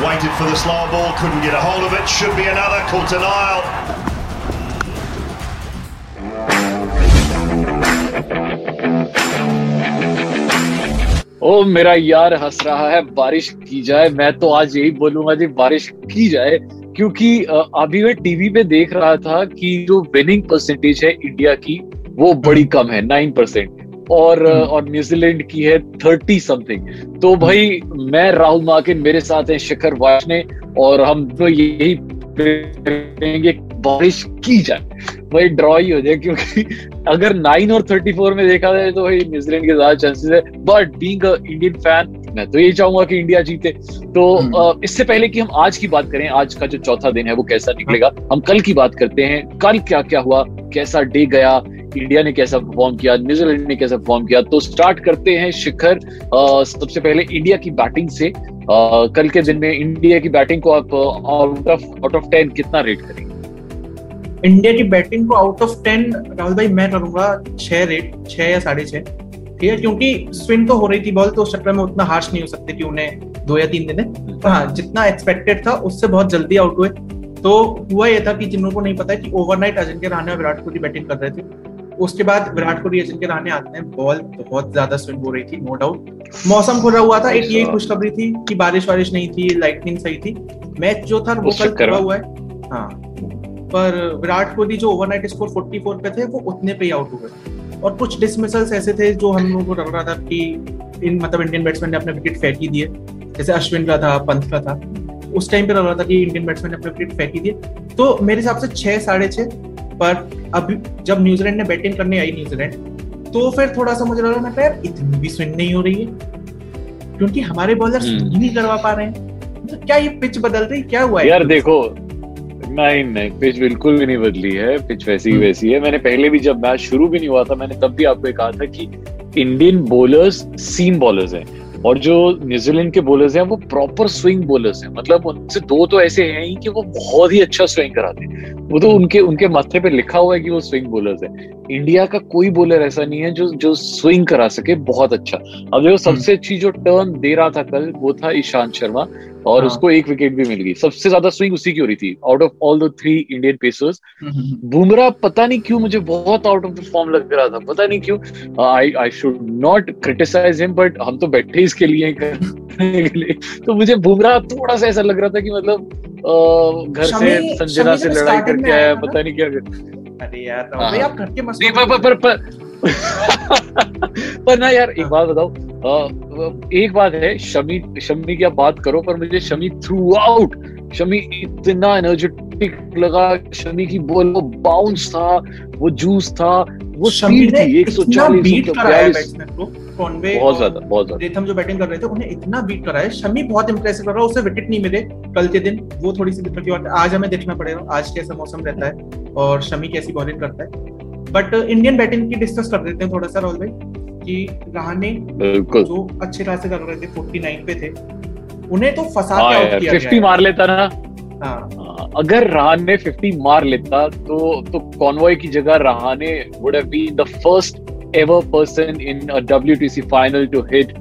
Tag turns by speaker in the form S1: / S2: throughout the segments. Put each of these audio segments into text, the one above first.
S1: Waited for the slower ball, couldn't get a hold of it. Should be another. Caught an aisle.
S2: ओ मेरा यार हंस रहा है बारिश की जाए मैं तो आज यही बोलूँगा जी बारिश की जाए क्योंकि अभी मैं टीवी पे देख रहा था कि जो विनिंग परसेंटेज है इंडिया की वो बड़ी कम है नाइन परसेंट और और न्यूजीलैंड की है थर्टी समथिंग तो भाई मैं राहुल माकिन मेरे साथ हैं शिखर वाशने और हम तो यही करेंगे बारिश की जाए। भाई ड्रॉ ही हो जाए क्योंकि अगर नाइन और थर्टी फोर में देखा जाए तो भाई न्यूजीलैंड के ज़्यादा चांसेस है। But being a Indian fan मैं तो यही चाहूँगा कि इंडिया जीते। तो इससे पहले कि हम आज की बात करें आज का जो चौथा दिन है वो कैसा निकलेगा? हम कल की बात करते हैं कल क्या क्या हुआ कैसा डे गया इंडिया ने कैसा परफॉर्म किया न्यूजीलैंड ने कैसा परफॉर्म किया? तो स्टार्ट करते हैं शिखर। सबसे पहले इंडिया की बैटिंग से। कल के दिन में इंडिया की बैटिंग को आप out of out of ten कितना रेट करेंगे?
S3: इंडिया की बैटिंग को आउट ऑफ़ टेन राहुल भाई, मैं करूँगा छह रेट छह या साढ़े छह। ठीक है? क्योंकि स्विंग तो हो रही थी बॉल तो उस चक्कर में उतना हार्श नहीं हो सकते कि उन्हें दो या तीन दिन। है तो हाँ जितना एक्सपेक्टेड था, उससे बहुत जल्दी आउट हुए। तो हुआ यह था कि जिन लोगों को नहीं पता है कि ओवरनाइट अजिंक्य रहाणे और विराट कोहली बैटिंग कर रहे थे। उसके बाद विराट कोहली अजिंक्य रहाणे आते हैं बॉल बहुत ज़्यादा स्विंग हो रही थी नो डाउट मौसम खुला हुआ था एक यही खुशखबरी थी कि बारिश वारिश नहीं थी लाइटनिंग सही थी. मैच जो था वो कल खुला हुआ है। हाँ। पर विराट कोहली जो ओवरनाइट स्कोर 44 पे थे वो उतने पे ही आउट हुए। और कुछ डिसमिसल्स ऐसे थे जो हम लोगों को लग रहा था कि इन मतलब इंडियन बैट्समैन ने अपने विकेट फेंक ही दिए। जैसे अश्विन का था पंत का था। उस टाइम पे लग रहा था कि इंडियन बैट्समैन ने अपने विकेट फेंक ही दिए। तो मेरे हिसाब से छह साढ़े छह पर अभी जब न्यूजीलैंड ने बैटिंग करने आई न्यूजीलैंड तो फिर थोड़ा सा मुझे लगा मैं यार इतनी भी स्विंग नहीं हो रही है क्योंकि हमारे बॉलर
S2: हम्म।
S3: स्विंग नहीं करवा पा रहे हैं। तो क्या ये पिच बदल रही क्या हुआ
S2: यार है देखो नहीं नहीं पिच बिल्कुल भी नहीं बदली है पिच वैसी ही
S3: हम्म।
S2: वैसी है। मैंने पहले भी जब मैच शुरू भी नहीं हुआ था मैंने तब भी आपको कहा था कि इंडियन बॉलर्स सीम बॉलर्स हैं। और जो न्यूजीलैंड के बोलर्स हैं वो प्रॉपर स्विंग बोलर्स हैं। मतलब उनसे दो तो ऐसे हैं ही कि वो बहुत ही अच्छा स्विंग कराते हैं। वो तो उनके उनके माथे पे लिखा हुआ है कि वो स्विंग बोलर्स हैं। इंडिया का कोई बोलर ऐसा नहीं है जो जो स्विंग करा सके बहुत अच्छा। अब देखो सबसे अच्छी जो टर्न दे रहा था कल वो था ईशांत शर्मा। और
S3: हाँ।
S2: उसको एक विकेट भी मिल गई सबसे ज़्यादा स्विंग उसी की हो रही थी out of all the three Indian pacers. Bumrah पता नहीं क्यों मुझे बहुत आउट ऑफ़ द फॉर्म लग रहा था पता नहीं क्यों I I should not criticise him but हम तो बैठे इसके लिए करने के लिए तो मुझे बुमराह थोड़ा सा ऐसा लग रहा था कि मतलब घर से संजना से लड़ाई करके
S3: आया
S2: पता नहीं क्या
S3: अरे यार राहुल
S2: हाँ।
S3: आप घर के
S2: पर ना यार एक
S3: हाँ।
S2: बात बताओ। एक बात है शमी शमी की आप बात करो पर मुझे शमी थ्रू आउट शमी इतना एनर्जेटिक लगा शमी की बॉल वो बाउंस था वो जूस था वो
S3: शमी
S2: स्पीड थी
S3: इतना बीट
S2: 140
S3: कराया
S2: 142
S3: बैट्समैन को कॉनवे
S2: बहुत ज़्यादा बहुत ज़्यादा।
S3: रेथम जो बैटिंग कर रहे थे उन्हें इतना बीट कराया शमी बहुत इंप्रेसिव लगा उसे विकेट नहीं मिले कल के दिन। वो थोड़ी सी दिक्कत की बात है आज हमें देखना पड़ेगा आज कैसा मौसम रहता है और शमी कैसी बॉलिंग करता है। बट इंडियन बैटिंग की डिस्कस कर देते हैं थोड़ा सा राहुल भाई कि रहाने जो अच्छे खासे कर रहे थे 49 पे थे उन्हें तो फंसा
S2: हाँ
S3: के आउट किया
S2: फिफ्टी
S3: गया
S2: मार लेता ना।
S3: हाँ।
S2: हाँ, अगर रहाने 50 मार लेता तो तो कॉन्वॉय की जगह Rahane would have been the first ever person in a WTC final to hit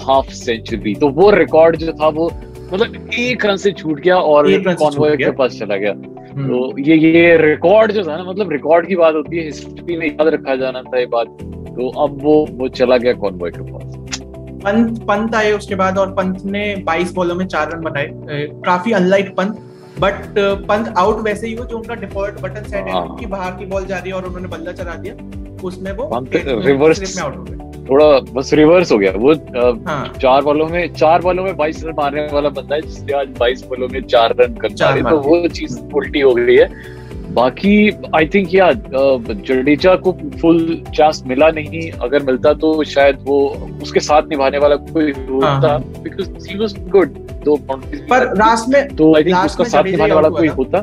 S2: half century तो वो रिकॉर्ड जो था वो मतलब एक रन से छूट गया और कॉन्वॉय के पास चला गया। तो ये ये रिकॉर्ड जो था ना मतलब रिकॉर्ड की बात होती है हिस्ट्री में याद रखा जाना था ये बात। तो अब वो वो चला गया कॉन्वॉय के पास।
S3: पंत पंत आए उसके बाद और पंत ने 22 बॉलों में चार रन बनाए। काफ़ी unlike Pant but Pant out वैसे ही हो जो उनका डिफ़ॉल्ट बटन सेट है
S2: हाँ।
S3: कि बाहर की बॉल जा रही है और उन्होंने बल्ला चला दिया उसमें वो
S2: पंत
S3: एक- में आउट हो गए।
S2: थोड़ा बस रिवर्स हो गया। वो
S3: हाँ।
S2: चार बॉलों में चार बॉलों में बाईस रन मारने वाला बंदा है जिसने आज बाईस बॉलों में चार रन कर
S3: चार
S2: तो वो चीज़ उल्टी हो गई है। बाकी आई थिंक या जडेजा को फुल चांस मिला नहीं। अगर मिलता तो शायद वो उसके साथ निभाने वाला कोई होता। Because he. वाज गुड दो
S3: पर लास्ट में
S2: तो आई थिंक उसका साथ निभाने वाला कोई होता।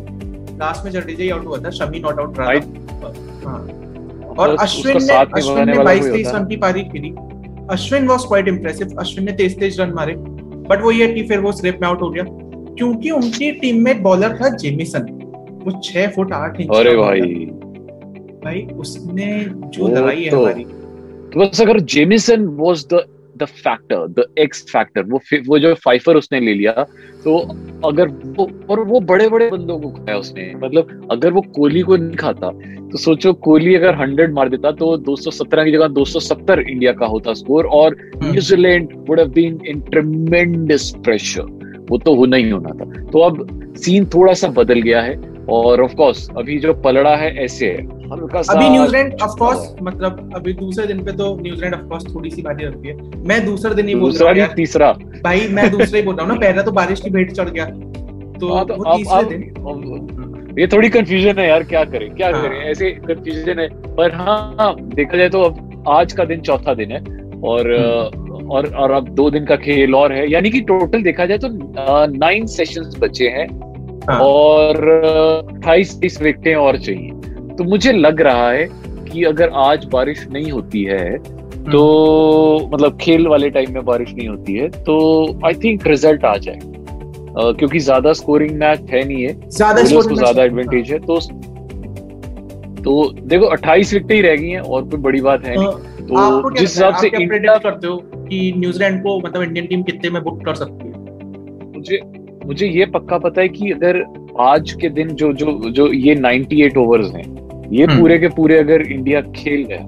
S3: लास्ट में जडेजा ही आउट हुआ था। शमी नॉट आउट रहा और अश्विन ने अश्विन ने
S2: वाला
S3: 22
S2: कोई
S3: 23
S2: होता
S3: रन की पारी खेली। Ashwin was quite impressive Ashwin ने तेज तेज रन मारे। बट वो ये कि फिर वो स्लिप में आउट हो गया। क्योंकि उनकी टीम में बॉलर था जेमिसन वो छह फुट आठ इंच
S2: अरे भाई।
S3: भाई उसने जो
S2: वो
S3: लड़ाई है
S2: तो-
S3: हमारी।
S2: तो बस अगर Jamieson was the the factor the X factor वो वो जो फाइफर उसने ले लिया तो अगर वो और वो बड़े बड़े बंदों को खाया उसने। मतलब अगर वो कोहली को नहीं खाता तो सोचो कोहली अगर हंड्रेड मार देता तो 217 की जगह 270 इंडिया का होता स्कोर और
S3: हम्म।
S2: New Zealand would have been in tremendous pressure वो तो होना ही होना था। तो अब सीन थोड़ा सा बदल गया है। और ऑफ़ कोर्स अभी जो पलड़ा है ऐसे है।
S3: अभी न्यूजीलैंड ऑफ़ कोर्स मतलब अभी दूसरे दिन पे तो न्यूजीलैंड ऑफ़ कोर्स थोड़ी सी भारी रखती है। मैं दूसरे दिन ही बोल रहा हूँ
S2: तीसरा?
S3: भाई मैं दूसरा ही बोल रहा हूँ ना। पहला तो बारिश की भेंट चढ़ गया। तो
S2: हाँ, तो
S3: वो
S2: अब-
S3: तीसरे दिन।
S2: ये थोड़ी कंफ्यूजन है यार क्या करें क्या
S3: हाँ।
S2: करें? ऐसे कंफ्यूजन है। पर हाँ देखा जाए तो अब आज का दिन चौथा दिन है। और
S3: हम्म।
S2: और और अब दो दिन का खेल और है। यानी कि टोटल देखा जाए तो नाइन सेशंस बचे हैं।
S3: हाँ।
S2: और अट्ठाईस तीस विकेटें और चाहिए। तो मुझे लग रहा है कि अगर आज बारिश नहीं होती है तो
S3: हम्म।
S2: मतलब खेल वाले टाइम में बारिश नहीं होती है तो आई थिंक रिज़ल्ट आ जाए। अ, क्योंकि ज़्यादा स्कोरिंग मैच है नहीं है।
S3: ज़्यादा
S2: ज़्यादा एडवांटेज है तो तो देखो 28 विकेटें ही रह गई हैं और कोई बड़ी बात है
S3: तो
S2: नहीं तो जिस हिसाब से इंडिया
S3: करते हो कि न्यूजीलैंड को मतलब इंडियन टीम कितने में बुक कर सकती है?
S2: मुझे मुझे ये पक्का पता है कि अगर आज के दिन जो जो जो ये 98 ओवर्स हैं ये
S3: हम्म।
S2: पूरे के पूरे अगर इंडिया खेल गया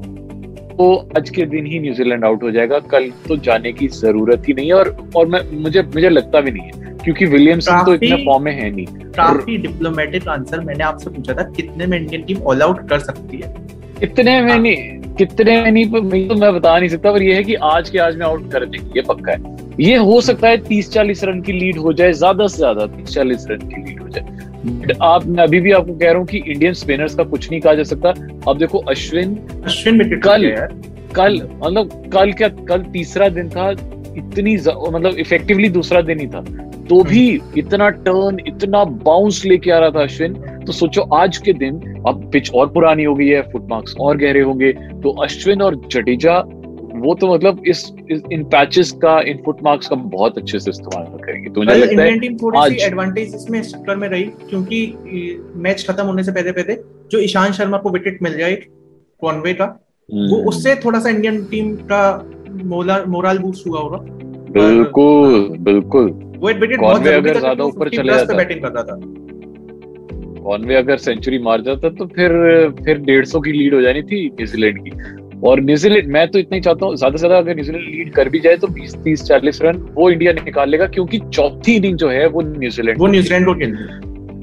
S2: तो आज के दिन ही न्यूजीलैंड आउट हो जाएगा। कल तो जाने की ज़रूरत ही नहीं है और और मैं मुझे मुझे लगता भी नहीं है क्योंकि विलियमसन तो इतने फॉर्म में है नहीं।
S3: काफ़ी डिप्लोमेटिक आंसर मैंने आपसे पूछा था कितने में इंडियन टीम ऑल आउट कर सकती है?
S2: कितने में नहीं कितने में नहीं तो मैं बता नहीं सकता पर ये है कि आज के आज में आउट कर देंगे ये पक्का है। ये हो सकता है तीस चालीस रन की लीड हो जाए ज़्यादा से ज़्यादा तीस चालीस रन की लीड हो जाए। आप मैं अभी भी आपको कह रहा हूँ कि इंडियन स्पिनर्स का कुछ नहीं कहा जा सकता। अब देखो अश्विन
S3: अश्विन
S2: कल- कल मतलब कल क्या कल तीसरा दिन था इतनी मतलब इफेक्टिवली दूसरा दिन ही था। तो भी इतना टर्न इतना बाउंस लेके आ रहा था अश्विन। तो सोचो आज के दिन अब पिच और पुरानी हो गई है फुट मार्क्स और गहरे होंगे। तो अश्विन और जडेजा वो तो मतलब इस, इस इन पैचेस का इन फुट मार्क्स का बहुत अच्छे से इस्तेमाल करेंगे तो मुझे लगता है
S3: इंडियन टीम थोड़ी सी एडवांटेज इसमें इस चक्कर में रही क्योंकि मैच खत्म होने से पहले पहले जो ईशान शर्मा को विकेट मिल जाए कॉनवे का वो
S2: हम्म,
S3: उससे थोड़ा सा इंडियन टीम का मोरल बूस्ट हुआ होगा।
S2: बिल्कुल बिल्कुल।
S3: वो विकेट बहुत
S2: अगर ज़्यादा ऊपर चले जाता।
S3: बैटिंग कर रहा था।
S2: कॉनवे अगर सेंचुरी मार जाता तो फिर फिर डेढ़ सौ की लीड हो जानी थी न्यूजीलैंड की। और न्यूजीलैंड मैं तो इतना ही चाहता हूँ ज़्यादा से ज़्यादा अगर न्यूजीलैंड लीड कर भी जाए तो बीस तीस चालीस रन वो इंडिया निकाल लेगा क्योंकि चौथी इनिंग जो है वो न्यूजीलैंड
S3: वो न्यूजीलैंड को खेल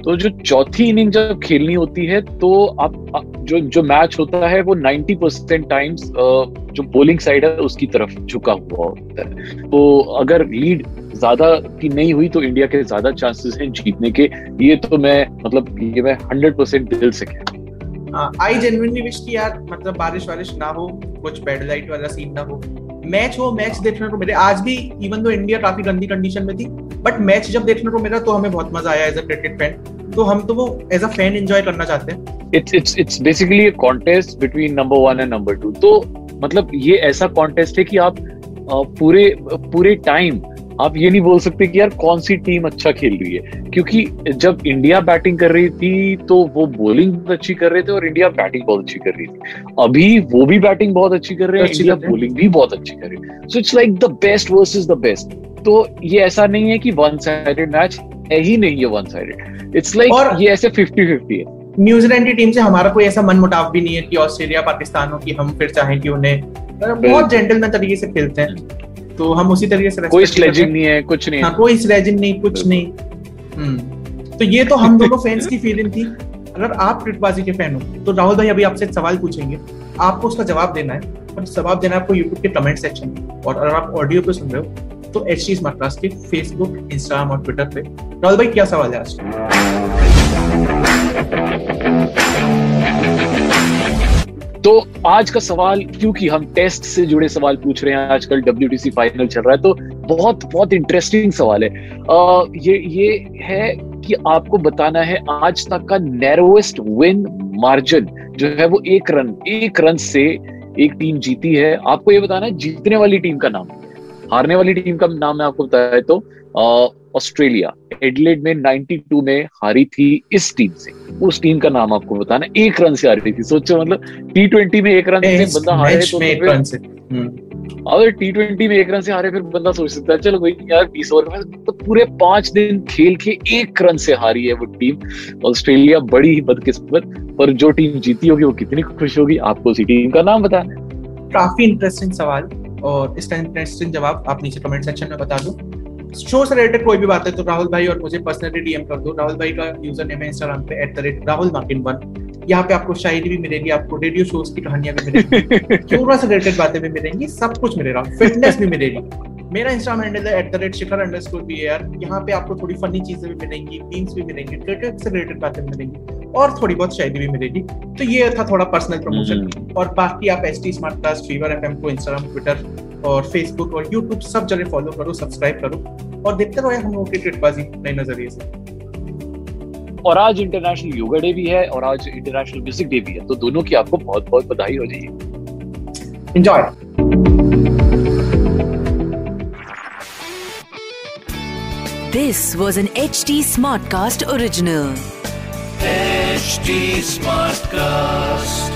S2: तो जो चौथी इनिंग जब खेलनी होती है तो आप आप- जो जो मैच होता है वो 90 परसेंट टाइम्स जो बोलिंग साइड है उसकी तरफ़ झुका हुआ होता है। तो अगर लीड ज़्यादा की नहीं हुई तो इंडिया के ज़्यादा चांसेस हैं जीतने के। ये तो मैं मतलब ये मैं 100 परसेंट दिल से कह रहा हूँ।
S3: आई जेन्युइनली विश कि यार मतलब बारिश वारिश ना हो, कुछ बैड लाइट वाला सीन ना हो। मैच हो मैच देखने को मिले। आज भी इवन दो इंडिया काफ़ी गंदी कंडीशन में थी बट मैच जब देखने को मिला तो हमें बहुत मज़ा आया एज अ क्रिकेट फ़ैन तो हम तो वो एज अ फ़ैन एंजॉय करना चाहते हैं।
S2: It's it's it's basically a contest between number one and number two तो मतलब ये ऐसा कॉन्टेस्ट है कि आप पूरे पूरे टाइम आप ये नहीं बोल सकते कि यार कौन सी टीम अच्छा खेल रही है क्योंकि जब इंडिया बैटिंग कर रही थी तो वो बॉलिंग बहुत अच्छी कर रहे थे और इंडिया बैटिंग बहुत अच्छी कर रही थी। अभी वो भी बैटिंग बहुत अच्छी कर रहे हैं इंडिया। बॉलिंग भी बहुत अच्छी कर रही है। So it's like the best versus the best तो ये ऐसा नहीं है कि वन साइडेड मैच है ही नहीं है वन साइडेड इट्स लाइक ये ऐसे फिफ्टी फिफ्टी है।
S3: न्यूजीलैंड की टीम से हमारा कोई ऐसा मन मुटाव भी नहीं है कि ऑस्ट्रेलिया पाकिस्तान हो कि हम फिर चाहें कि उन्हें बहुत जेंटलमैन तरीके से खेलते हैं। तो हम उसी तरीके से
S2: कोई। स्लेजिंग नहीं है कुछ नहीं हाँ।
S3: कोई स्लेजिंग नहीं कुछ नहीं। हम्म। तो ये तो हम दोनों फैंस की फीलिंग थी। अगर आप क्रिकबाजी के फ़ैन हो तो राहुल भाई अभी आपसे एक सवाल पूछेंगे। आपको उसका जवाब देना है और जवाब देना है आपको यूट्यूब के कमेंट सेक्शन में। और अगर आप ऑडियो पे सुन रहे हो तो एच टी स्मार्ट क्लास के फेसबुक इंस्टाग्राम और ट्विटर पे। राहुल भाई क्या सवाल है आज?
S2: तो आज का सवाल क्योंकि हम टेस्ट से जुड़े सवाल पूछ रहे हैं आजकल डब्ल्यूटीसी फाइनल चल रहा है तो बहुत बहुत इंटरेस्टिंग सवाल है। आ, ये ये है कि आपको बताना है आज तक का नैरोएस्ट विन मार्जिन जो है वो एक रन एक रन से एक टीम जीती है। आपको ये बताना है जीतने वाली टीम का नाम हारने वाली टीम का नाम मैं आपको बताया तो ऑस्ट्रेलिया। एडलेड में 92 में हारी थी इस टीम से। उस टीम का नाम आपको बताना एक रन से हारी थी। सोचो मतलब टी ट्वेंटी में एक रन से बंदा हारे तो एक रन से। हम्म। अगर टी ट्वेंटी में एक रन से हारे फिर बंदा सोच सकता है चलो भाई यार बीस ओवर में तो पूरे पाँच दिन खेल के एक रन से हारी है वो टीम ऑस्ट्रेलिया बड़ी ही बदकिस्मत पर जो टीम जीती होगी वो कितनी खुश होगी आपको उसी टीम का नाम बताना
S3: काफ़ी इंटरेस्टिंग सवाल और इसका इंटरेस्टिंग जवाब आप नीचे कमेंट सेक्शन में बता दो। शो से रिलेटेड कोई भी बात है तो राहुल भाई और मुझे पर्सनली डीएम कर दो। राहुल भाई का यूज़र नेम है इंस्टाग्राम पे at the rate Rahul मार्किन one. यहाँ पे आपको शायरी भी मिलेगी आपको रेडियो शोज़ की कहानियाँ भी मिलेगी क्यूरा से रिलेटेड बातें भी मिलेंगी सब कुछ मिलेगा फिटनेस भी मिलेगी। मेरा इंस्टाग्राम हैंडल है at the rate Shikhar underscore B यार यहाँ पे आपको थोड़ी फनी चीज़ें भी मिलेंगी मीम्स भी मिलेंगी क्रिकेट से रिलेटेड बातें भी मिलेंगी और थोड़ी बहुत शायरी भी मिलेगी। तो ये था थोड़ा पर्सनल प्रमोशन हम्म। और बाकी आप S T smart cast fever F को इंस्टाग्राम ट्विटर और फेसबुक और यूट्यूब सब जगह फॉलो करो सब्सक्राइब करो और देखते रहो हम लोग क्रिकेट बाजी नए नज़रिए से
S2: और आज इंटरनेशनल योगा डे भी है और आज इंटरनेशनल म्यूज़िक डे भी है तो दोनों की आपको बहुत बहुत बधाई हो जाएगी
S3: enjoy
S4: This was an HT Smartcast original.
S5: HT Smartcast.